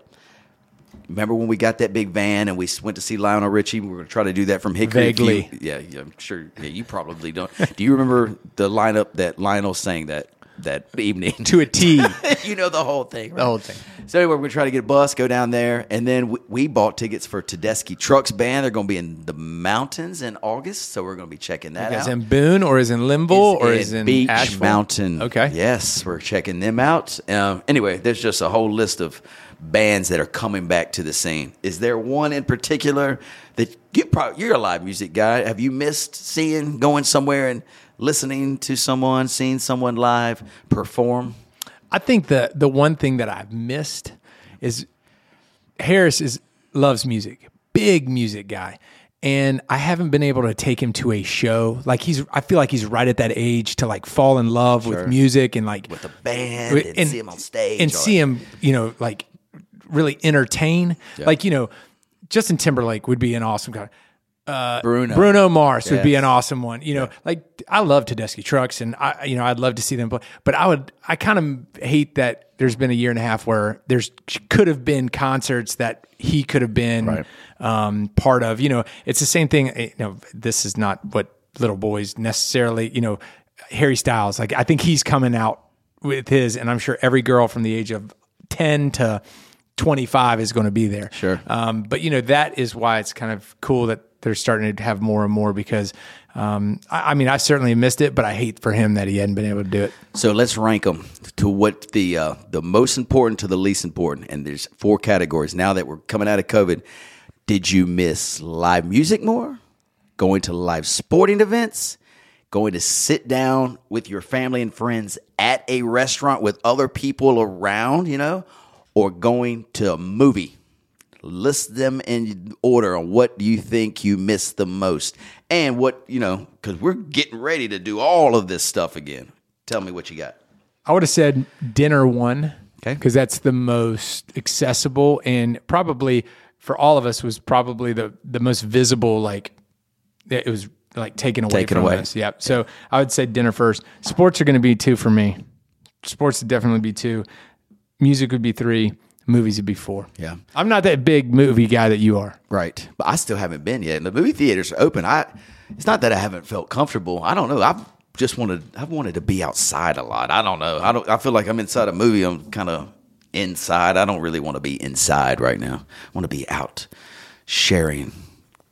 Remember when we got that big van and we went to see Lionel Richie? We were going to try to do that from Hickory. You- Vaguely. yeah, yeah, I'm sure. Yeah, you probably don't. Do you remember the lineup that Lionel sang that that evening? to a T. you know the whole thing. Right? The whole thing. So anyway, we're gonna try to get a bus, go down there, and then we, we bought tickets for Tedeschi Trucks Band. They're gonna be in the mountains in August, so we're gonna be checking that out. Is in Boone or is in Limble or is in Beach Asheville? Mountain? Okay. Yes, we're checking them out. Um, anyway, there's just a whole list of bands that are coming back to the scene. Is there one in particular that you probably you're a live music guy? Have you missed seeing going somewhere and listening to someone, seeing someone live perform? I think the the one thing that I've missed is Harris is loves music, big music guy. And I haven't been able to take him to a show. Like he's I feel like he's right at that age to like fall in love with music and like With the band and see him on stage And or see him, you know, like really entertain. Like, you know, Justin Timberlake would be an awesome guy. Bruno. Bruno Mars would be an awesome one. You know, like I love Tedeschi Trucks, and I, you know, I'd love to see them play. But I would, I kind of hate that there's been a year and a half where there's could have been concerts that he could have been um, part of. You know, it's the same thing. You know, this is not what little boys necessarily. You know, Harry Styles. Like I think he's coming out with his, and I'm sure every girl from the age of ten to 25 is going to be there. Sure. Um, but you know that is why it's kind of cool that they're starting to have more and more because um, I, I mean I certainly missed it, but I hate for him that he hadn't been able to do it. So let's rank them to what the uh, the most important to the least important, and there's four categories. Now that we're coming out of COVID, did you miss live music more? Going to live sporting events? Going to sit down with your family and friends at a restaurant with other people around? You know, or going to a movie? list them in order on what you think you missed the most and what you know because we're getting ready to do all of this stuff again tell me what you got I would have said dinner one, Okay. because that's the most accessible and probably for all of us was probably the the most visible. Like it was like taken away Taken from away. us. Yeah. So I would say dinner first. Sports are going to be two for me. Sports would definitely be two. Music would be three. Movies would be four. Yeah. I'm not that big movie guy that you are. right. But i still haven't been yet. And the movie theaters are open. I it's not that i haven't felt comfortable. I don't know. I've just wanted i've wanted to be outside a lot. I don't know. I don't i feel like i'm inside a movie. I'm kind of inside. I don't really want to be inside right now. I want to be out sharing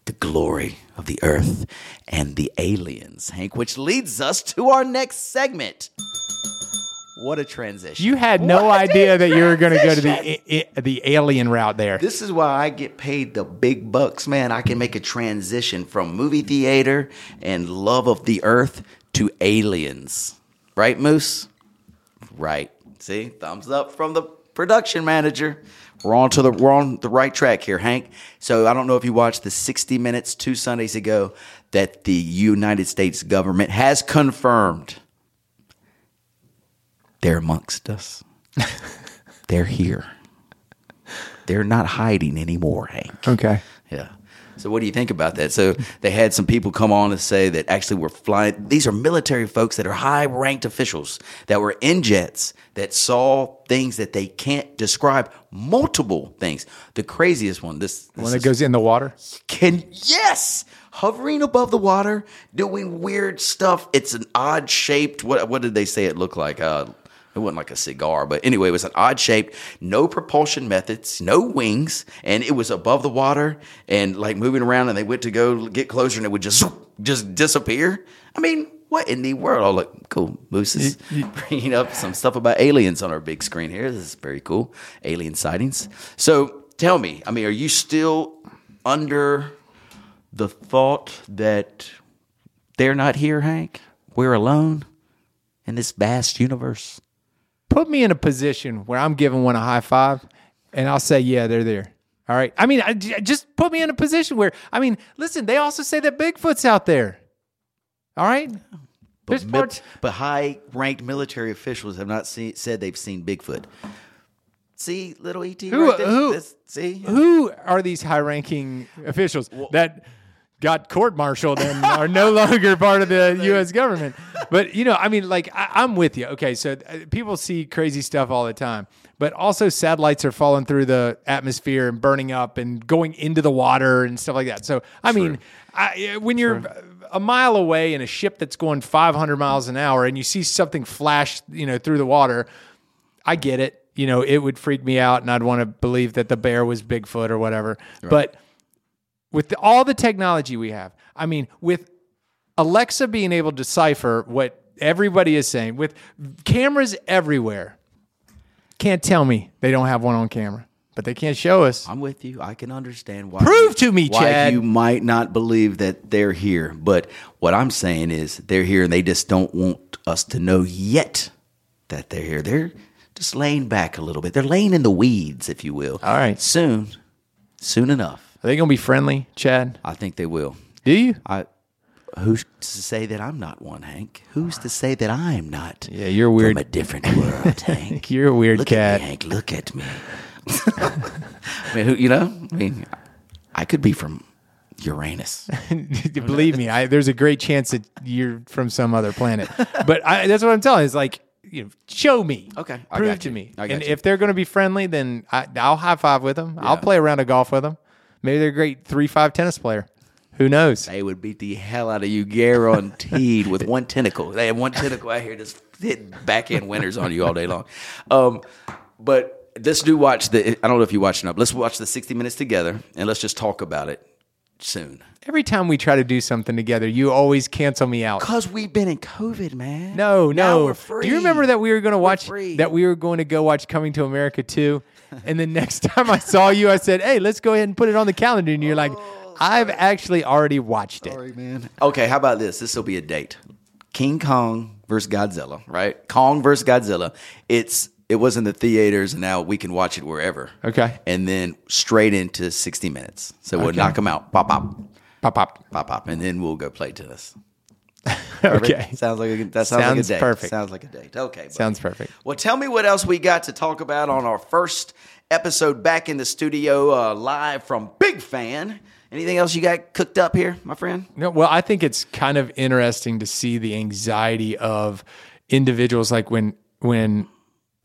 the glory of the earth and the aliens. Hank which leads us to our next segment what a transition You had no What idea that you were going to go to the i- i- the alien route there. This is why I get paid the big bucks, man. I can make a transition from movie theater and love of the earth to aliens. Right, Moose? Right. See, thumbs up from the production manager. We're on to the we're on the right track here, Hank. So I don't know if you watched the 60 minutes two Sundays ago that the United States government has confirmed they're amongst us. they're here. They're not hiding anymore, Hank. Okay. Yeah. So what do you think about that? So they had some people come on and say that actually we're flying. These are military folks that are high ranked officials that were in jets that saw things that they can't describe. Multiple things. The craziest one. This, this it is- goes in the water. can yes hovering above the water doing weird stuff it's an odd shaped what what did they say it looked like uh it wasn't like a cigar, but anyway, it was an odd shape, no propulsion methods, no wings, and it was above the water and like moving around. And they went to go get closer, and it would just just disappear. I mean, what in the world? Oh, look, cool. Moose is bringing up some stuff about aliens on our big screen here. This is very cool. Alien sightings. So tell me, I mean, are you still under the thought that they're not here, Hank? We're alone in this vast universe. Put me in a position where I'm giving one a high five, and I'll say, "Yeah, they're there." All right. I mean, I, just put me in a position where I mean, listen. They also say that Bigfoot's out there. All right. But, parts. but high-ranked military officials have not seen, said they've seen Bigfoot. See, little ET. Who- right who- This- see, Who are these high-ranking officials that got court-martialed and are no longer part of the U.S. government? But you know, I mean, like I, I'm with you. Okay, so uh, people see crazy stuff all the time, but also satellites are falling through the atmosphere and burning up and going into the water and stuff like that. So I mean, I, when you're a mile away in a ship that's going 500 miles an hour and you see something flash, you know, through the water, I get it. You know, it would freak me out, and I'd want to believe that the bear was Bigfoot or whatever. But with the, all the technology we have, I mean, with Alexa being able to decipher what everybody is saying, with cameras everywhere, can't tell me they don't have one on camera, but they can't show us. I'm with you. I can understand why. Prove to me, why Chad. you might not believe that they're here, but what I'm saying is they're here, and they just don't want us to know yet that they're here. They're just laying back a little bit. They're laying in the weeds, if you will. All right. soon, soon enough, Are they going to be friendly, Chad? I think they will. Do you? I. Who's to say that I'm not one, Hank? Who's to say that I'm not? Yeah, you're weird. From a different world, Hank. You're a weird Look cat. at me, Hank. Look at me. I mean, who, you know, I mean, I could be from Uranus. Believe me, I, there's a great chance that you're from some other planet. But I, that's what I'm telling. Is like, you know, show me. Okay, I prove to me. I and you. if they're going to be friendly, then I, I'll high five with them. I'll play a round of golf with them. Maybe they're a great three five tennis player. Who knows? They would beat the hell out of you, guaranteed, with one tentacle. They have one tentacle out here just hitting backhand winners on you all day long. Um, but let's do watch the. I don't know if you watching up. Let's watch the 60 minutes together, and let's just talk about it soon. Every time we try to do something together, you always cancel me out. Cause we've been in COVID, man. No, Now no. we're free. Do you remember that we were going to watch that we were going to go watch Coming to America 2? And the next time I saw you, I said, "Hey, let's go ahead and put it on the calendar." And you're like, oh, "I've actually already watched it." man. Okay, how about this? This will be a date. King Kong versus Godzilla, right? Kong versus Godzilla. It's it was in the theaters, and now we can watch it wherever. Okay. And then straight into sixty minutes. So we'll Okay. knock them out. Pop pop Pop pop. pop pop, and then we'll go play tennis. Okay. Sounds like a that sounds, like a Sounds date. perfect. Sounds like a date. Okay. buddy. Sounds perfect. Well, tell me what else we got to talk about on our first episode back in the studio, uh, live from Big Fan. Anything else you got cooked up here, my friend? No, well, I think it's kind of interesting to see the anxiety of individuals like when when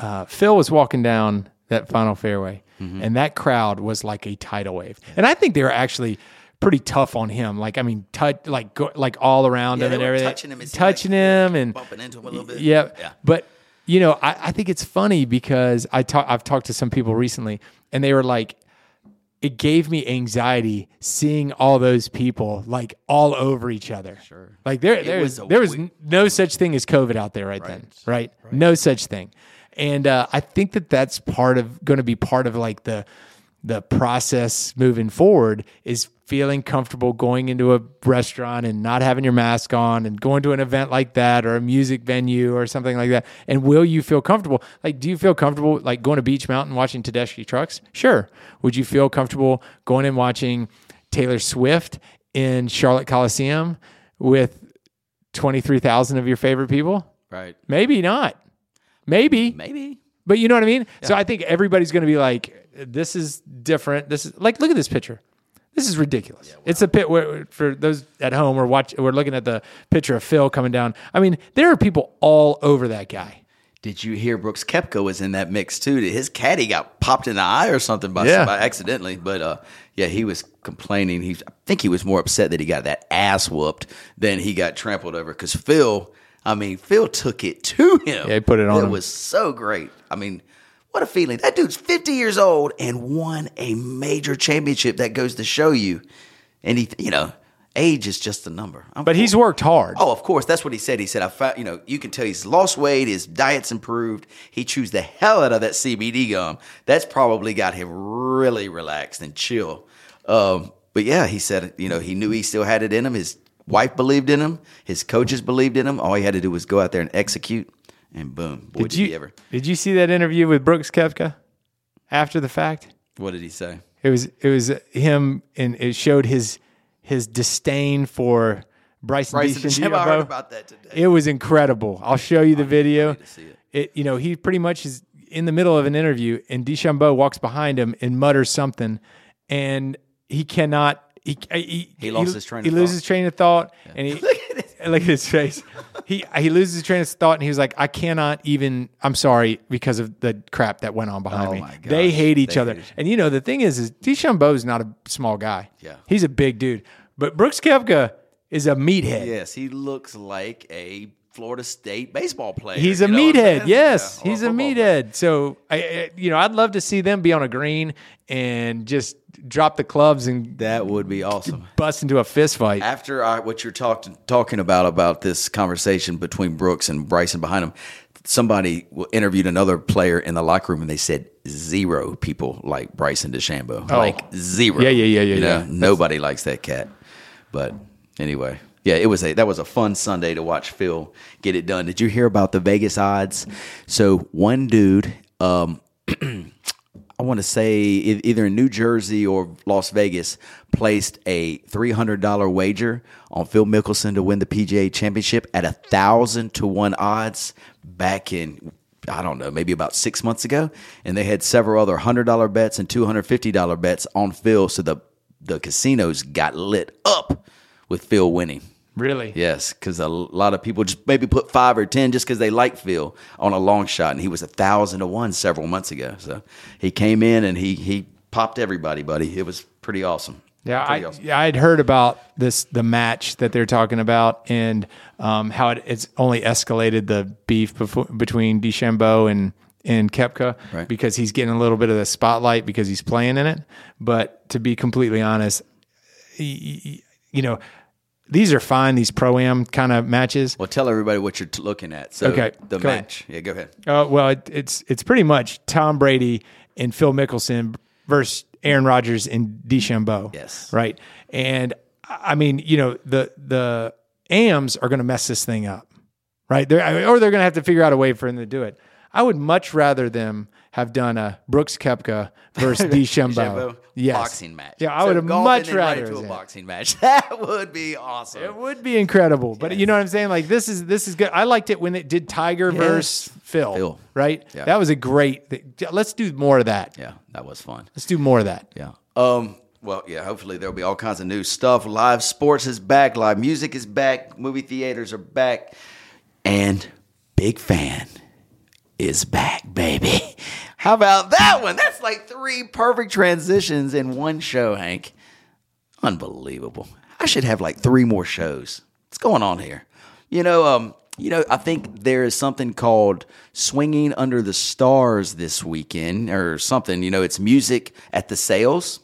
uh, Phil was walking down that final fairway, Mm-hmm. and that crowd was like a tidal wave, and I think they were actually pretty tough on him. Like, I mean, touch like go, like all around Yeah, him they and were everything, touching him. Touching like him, and bumping into him a little bit. Yeah, Yeah. but you know, I, I think it's funny because I talk, I've talked to some people recently, and they were like, it gave me anxiety seeing all those people like all over each other. Sure. Like there, there was was there was weird- no such thing as COVID out there right, then, right? No such thing. And uh, I think that that's part of going to be part of like the the process moving forward is feeling comfortable going into a restaurant and not having your mask on and going to an event like that or a music venue or something like that. And will you feel comfortable? Like, do you feel comfortable like going to Beach Mountain watching Tedeschi trucks? Sure. Would you feel comfortable going and watching Taylor Swift in Charlotte Coliseum with 23,000 of your favorite people? Right. Maybe not. Maybe. Maybe. But you know what I mean? So I think everybody's going to be like, this is different. This is like, look at this picture. This is ridiculous. It's a pit where, for those at home, we're watch, we're looking at the picture of Phil coming down. I mean, there are people all over that guy. Did you hear Brooks Koepka was in that mix too? His caddy got popped in the eye or something by Yeah. somebody accidentally. But uh, yeah, he was complaining. He, I think he was more upset that he got that ass whooped than he got trampled over. Because Phil, I mean, Phil took it to him. Yeah, he put it on It him. was so great. I mean, what a feeling! That dude's fifty years old and won a major championship. That goes to show you, and he, you know, age is just a number. I'm But he's worked hard. Oh, of course. That's what he said. He said, I found, you know, you can tell he's lost weight, his diet's improved. He chews the hell out of that CBD gum. That's probably got him really relaxed and chill. Um, but yeah, he said, you know, he knew he still had it in him. His wife believed in him. His coaches believed in him. All he had to do was go out there and execute, and boom. Boy, did, did you ever. did you see that interview with Brooks Koepka after the fact? What did he say? It was it was him, and it showed his his disdain for Bryson, Bryson DeChambeau. I heard about that today. It was incredible. I'll show you the video. it. It you know he pretty much is in the middle of an interview, and DeChambeau walks behind him and mutters something, and he cannot. Uh, he he, He lost his train He loses his train of thought, and he look at his, look at his face. He he loses his train of thought, and he was like, "I cannot even. I'm sorry because of the crap that went on behind Oh me. my gosh, They hate each they other." hate each- And you know the thing is, is DeChambeau is not a small guy. Yeah. he's a big dude, but Brooks Koepka is a meathead. Yes, he looks like a Florida State baseball player. He's a you know meathead. Yes, Yeah, he's a player. meathead. So I, you know, I'd love to see them be on a green and just drop the clubs and That would be awesome. bust into a fist fight. After I, what you're talking talking about about this conversation between Brooks and Bryson behind him, somebody interviewed another player in the locker room and they said zero people like Bryson DeChambeau, oh. like zero. Oh. Yeah, yeah, yeah, yeah, You know, yeah. nobody likes that cat. But anyway, yeah, it was a that was a fun Sunday to watch Phil get it done. Did you hear about the Vegas odds? So one dude, um, I want to say either in New Jersey or Las Vegas, placed a three hundred dollar wager on Phil Mickelson to win the PGA Championship at a thousand to one odds back in I don't know maybe about six months ago, and they had several other hundred dollar bets and two hundred fifty dollar bets on Phil, so the the casinos got lit up with Phil winning. Really? Yes, because a lot of people just maybe put five or ten just because they like Phil on a long shot, and he was a thousand to one several months ago. So he came in and he he popped everybody, buddy. It was pretty awesome. Yeah, Pretty I, awesome. yeah, I'd heard about this the match that they're talking about and um, how it, it's only escalated the beef between DeChambeau and and Koepka Right. because he's getting a little bit of the spotlight because he's playing in it. But to be completely honest, y- y- you know, these are fine. These pro am kind of matches. Well, tell everybody what you're t- looking at. So Okay, the go ahead. match. Yeah, go ahead. Uh, well, it, it's it's pretty much Tom Brady and Phil Mickelson versus Aaron Rodgers and DeChambeau. Yes. right. And I I mean, you know, the the AMs are going to mess this thing up, right? They're, or they're going to have to figure out a way for them to do it. I would much rather them have done a Brooks Koepka versus DeChambeau. Yes. boxing match. Yeah, I So would have much and then right rather. into a that. boxing match. That would be awesome. It would be incredible, but you know what I'm saying. Like this is this is good. I liked it when it did Tiger versus Phil, Phil. right? Yeah. That was a great. Let's do more of that. yeah, that was fun. Let's do more of that. Yeah. Um. Well, yeah. Hopefully there'll be all kinds of new stuff. Live sports is back. Live music is back. Movie theaters are back, and Big Fan is back, baby. How about that one? That's like three perfect transitions in one show, Hank. Unbelievable. I should have like three more shows. What's going on here? You know, um, you know, I think there is something called Swinging Under the Stars this weekend or something. You know, it's music at the sales.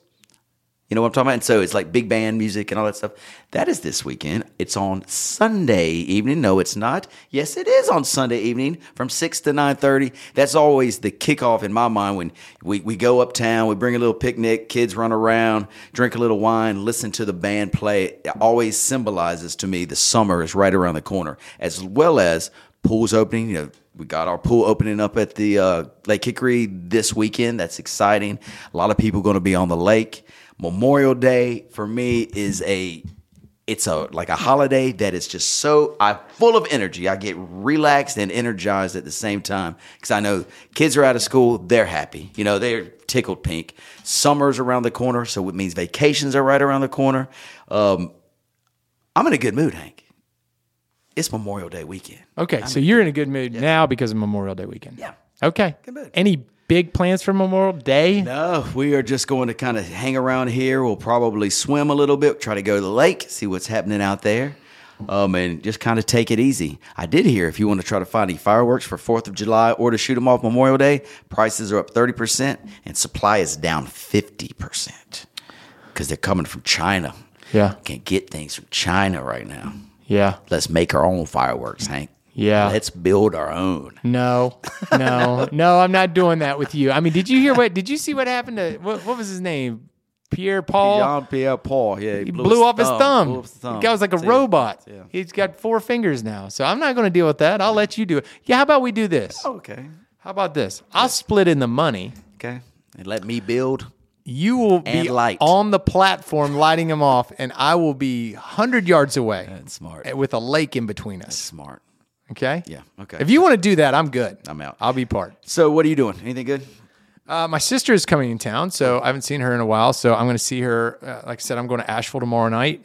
You know what I'm talking about? And so it's like big band music and all that stuff. That is this weekend. It's on Sunday evening. No, it's not. Yes, it is on Sunday evening from 6 to 9.30. That's always the kickoff in my mind when we, we go uptown, we bring a little picnic, kids run around, drink a little wine, listen to the band play. It always symbolizes to me the summer is right around the corner, as well as pools opening. You know, we got our pool opening up at the uh, Lake Hickory this weekend. That's exciting. A lot of people going to be on the lake. Memorial Day for me is a it's a like a holiday that is just so I'm full of energy. I get relaxed and energized at the same time because I know kids are out of school, they're happy. You know, they're tickled pink. Summer's around the corner, so it means vacations are right around the corner. Um, I'm in a good mood, Hank. It's Memorial Day weekend. Okay, so you're in a good mood now because of Memorial Day weekend. Yeah. Okay. Good mood. Any big plans for Memorial Day? No, we are just going to kind of hang around here. We'll probably swim a little bit, try to go to the lake, see what's happening out there, um, and just kind of take it easy. I did hear if you want to try to find any fireworks for 4th of July or to shoot them off Memorial Day, prices are up 30% and supply is down 50% because they're coming from China. Yeah. Can't get things from China right now. Yeah. Let's make our own fireworks, Hank. Yeah. Let's build our own. No, no, no. I'm not doing that with you. I mean, did you hear what? Did you see what happened to what? What was his name? Pierre Paul. Jean Pierre Paul, yeah, he blew, off his thumb. Blew off his thumb. The guy was like a robot. Yeah. He's got four fingers now. So I'm not going to deal with that. I'll let you do it. Yeah. How about we do this? Okay. How about this? I'll split in the money. Okay. And let me build. You will be light. on the platform lighting them off, and I will be hundred yards away That's smart. with a lake in between us. Smart. Okay. Yeah, okay. If you want to do that, I'm good. I'm out. I'll be part. So what are you doing? Anything good? Uh, my sister is coming in town, so I haven't seen her in a while. So I'm going to see her. Uh, like I said, I'm going to Asheville tomorrow night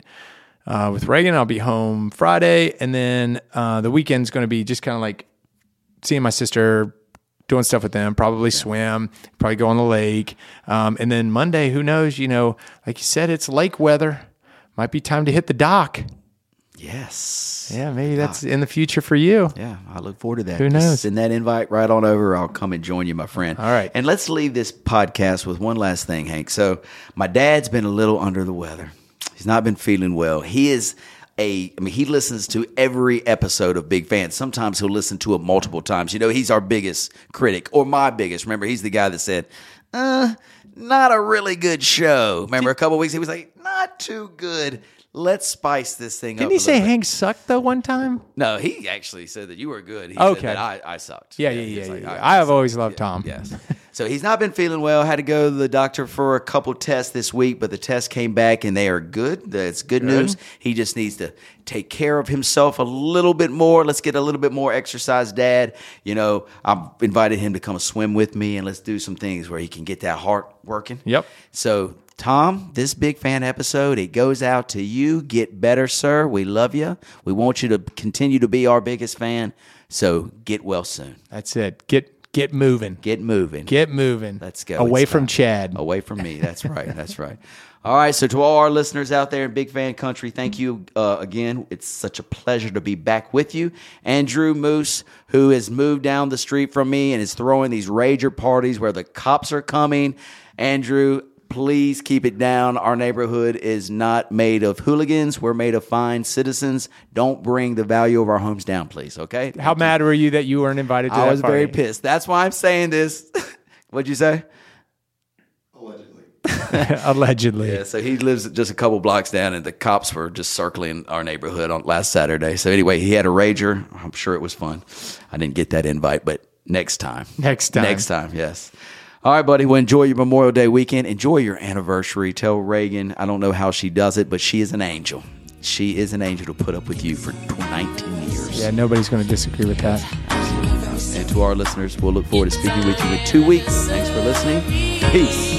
uh, with Reagan. I'll be home Friday, and then uh, the weekend's going to be just kind of like seeing my sister, doing stuff with them. Probably swim, probably go on the lake, um, and then Monday, who knows? You know, like you said, it's lake weather. Might be time to hit the dock. Yes. Yeah, maybe that's in the future for you. Yeah, I look forward to that. Who Just knows? Send that invite right on over. I'll come and join you, my friend. All right. And let's leave this podcast with one last thing, Hank. So, my dad's been a little under the weather. He's not been feeling well. He is a, I mean, he listens to every episode of Big Fan. Sometimes he'll listen to it multiple times. You know, he's our biggest critic or my biggest. Remember, he's the guy that said, uh, not a really good show. Remember, a couple weeks he was like, not too good. Let's spice this thing up. Didn't he say bit." Hank sucked though one time? No, he actually said that you were good. He Okay. said that I, I sucked. Yeah, yeah, yeah. yeah, like, yeah. I- I have always loved Tom. Yes. So he's not been feeling well. Had to go to the doctor for a couple tests this week, but the tests came back and they are good. That's good, news. He just needs to take care of himself a little bit more. Let's get a little bit more exercise, Dad. You know, I've invited him to come swim with me and let's do some things where he can get that heart working. Yep. So, Tom, this big fan episode, it goes out to you. Get better, sir. We love you. We want you to continue to be our biggest fan. So, get well soon. That's it. Get get moving. Get moving. Get moving. Let's go. Away It's from time. Chad. Away from me. That's right. That's right. All right. So, to all our listeners out there in Big Fan Country, thank you uh, again. It's such a pleasure to be back with you. Andrew Moose, who has moved down the street from me and is throwing these rager parties where the cops are coming. Andrew, please keep it down. Our neighborhood is not made of hooligans. We're made of fine citizens. Don't bring the value of our homes down, please. Okay. How mad were you that you weren't invited to I that was very pissed. That's why I'm saying this. What'd you say? Allegedly. Allegedly. Yeah, so he lives just a couple blocks down, and the cops were just circling our neighborhood on last Saturday. So anyway, he had a rager. I'm sure it was fun. I didn't get that invite, but next time. Next time. Next time, yes. All right, buddy. Well, enjoy your Memorial Day weekend. Enjoy your anniversary. Tell Reagan, I don't know how she does it, but she is an angel. She is an angel to put up with you for 19 years. Yeah, nobody's going to disagree with that. And to our listeners, we'll look forward to speaking with you in two weeks. Thanks for listening. Peace.